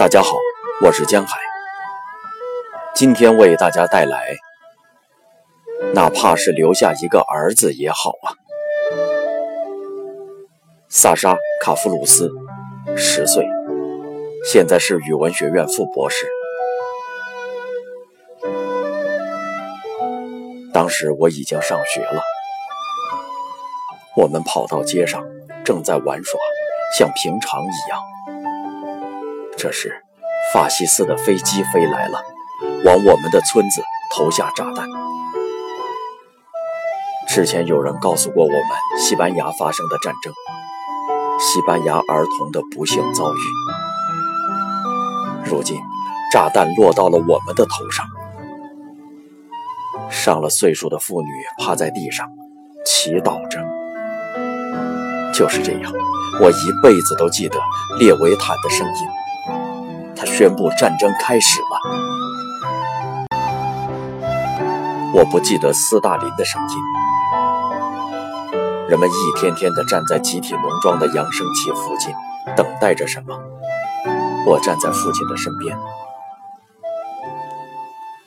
大家好，我是江海。今天为大家带来，哪怕是留下一个儿子也好啊。萨沙·卡夫鲁斯，十岁，现在是语文学院副博士。当时我已经上学了，我们跑到街上，正在玩耍，像平常一样。这时，法西斯的飞机飞来了，往我们的村子投下炸弹。之前有人告诉过我们西班牙发生的战争，西班牙儿童的不幸遭遇。如今，炸弹落到了我们的头上。上了岁数的妇女趴在地上，祈祷着。就是这样，我一辈子都记得列维坦的声音。他宣布战争开始了。我不记得斯大林的声音。人们一天天地站在集体农庄的扬声器附近，等待着什么？我站在父亲的身边。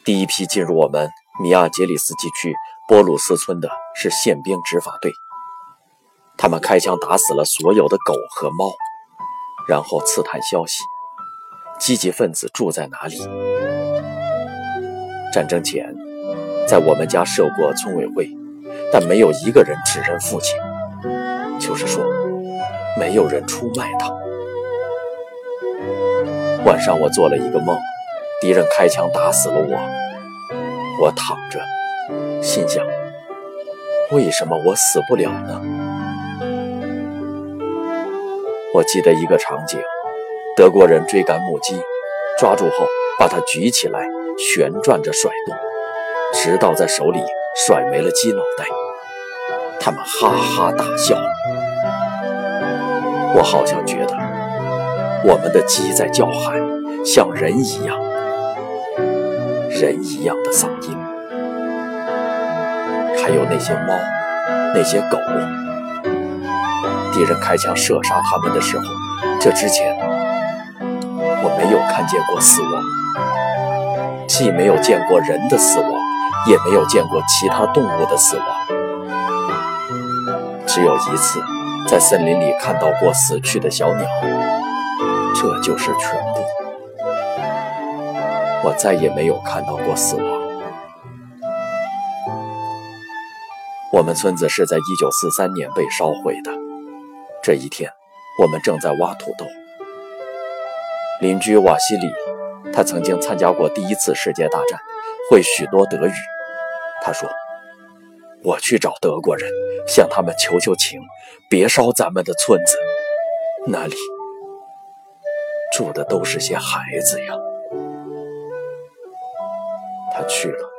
第一批进入我们米亚杰里斯基区波鲁斯村的是宪兵执法队，他们开枪打死了所有的狗和猫，然后刺探消息。积极分子住在哪里？战争前，在我们家设过村委会，但没有一个人指认父亲，就是说，没有人出卖他。晚上我做了一个梦，敌人开枪打死了我，我躺着，心想：为什么我死不了呢？我记得一个场景。德国人追赶母鸡，抓住后把它举起来，旋转着甩动，直到在手里甩没了鸡脑袋。他们哈哈大笑。我好像觉得我们的鸡在叫喊，像人一样，人一样的嗓音。还有那些猫，那些狗。敌人开枪射杀他们的时候，这之前。我没有看见过死亡，既没有见过人的死亡，也没有见过其他动物的死亡。只有一次，在森林里看到过死去的小鸟，这就是全部。我再也没有看到过死亡。我们村子是在1943年被烧毁的。这一天，我们正在挖土豆。邻居瓦西里，他曾经参加过第一次世界大战，会许多德语。他说：“我去找德国人，向他们求求情，别烧咱们的村子，那里住的都是些孩子呀。”他去了，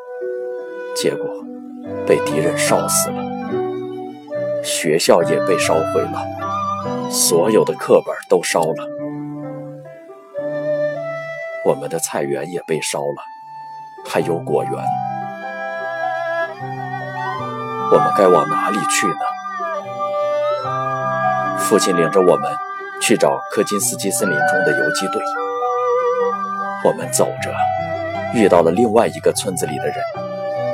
结果被敌人烧死了，学校也被烧毁了，所有的课本都烧了。我们的菜园也被烧了，还有果园。我们该往哪里去呢？父亲领着我们去找柯金斯基森林中的游击队。我们走着，遇到了另外一个村子里的人，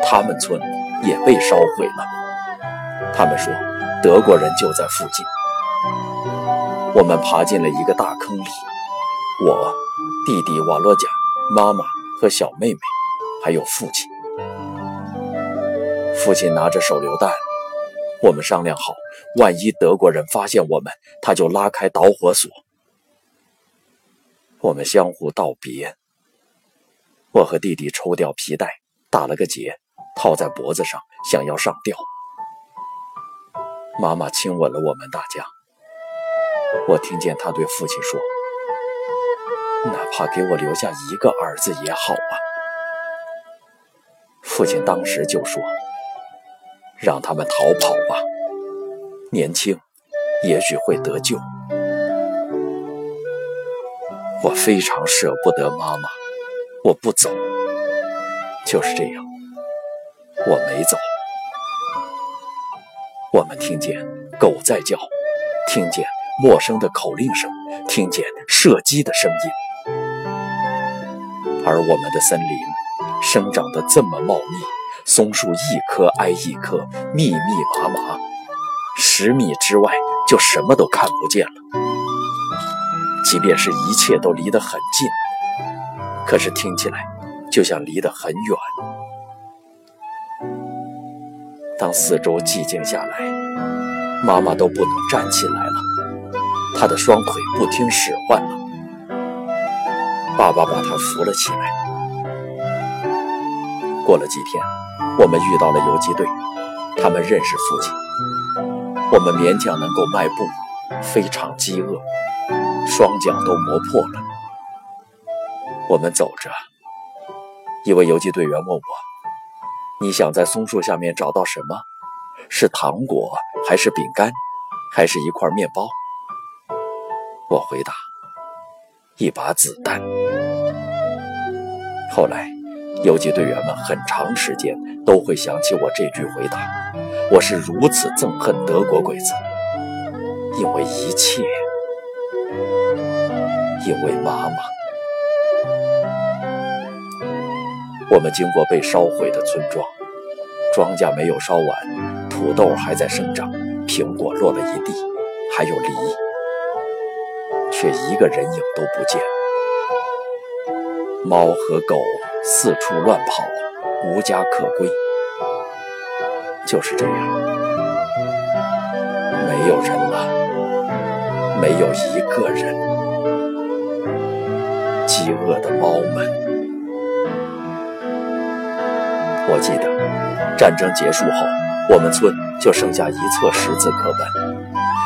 他们村也被烧毁了。他们说德国人就在附近。我们爬进了一个大坑里，我。弟弟瓦洛贾、妈妈和小妹妹，还有父亲。父亲拿着手榴弹，我们商量好，万一德国人发现我们，他就拉开导火索。我们相互道别。我和弟弟抽掉皮带，打了个结，套在脖子上，想要上吊。妈妈亲吻了我们大家。我听见他对父亲说。哪怕给我留下一个儿子也好啊！父亲当时就说：“让他们逃跑吧，年轻，也许会得救。”我非常舍不得妈妈，我不走，就是这样，我没走。我们听见狗在叫，听见陌生的口令声，听见射击的声音。而我们的森林生长得这么茂密，松树一棵挨一棵，密密麻麻，十米之外就什么都看不见了。即便是一切都离得很近，可是听起来就像离得很远。当四周寂静下来，妈妈都不能站起来了，她的双腿不听使唤了。爸爸把他扶了起来。过了几天，我们遇到了游击队，他们认识父亲。我们勉强能够迈步，非常饥饿。双脚都磨破了。我们走着，一位游击队员问我：“你想在松树下面找到什么？是糖果，还是饼干，还是一块面包？”我回答：“一把子弹。”后来，游击队员们很长时间都会想起我这句回答。我是如此憎恨德国鬼子，因为一切。因为妈妈，我们经过被烧毁的村庄，庄稼没有烧完，土豆还在生长，苹果落了一地，还有梨，却一个人影都不见。猫和狗四处乱跑，无家可归。就是这样，没有人了，没有一个人。饥饿的猫们。我记得，战争结束后，我们村就剩下一册识字课本，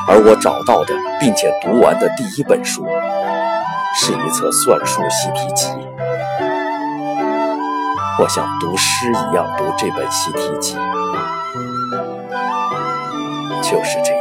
而我找到的并且读完的第一本书，是一册算术习题集。我像读诗一样读这本习题集，就是这。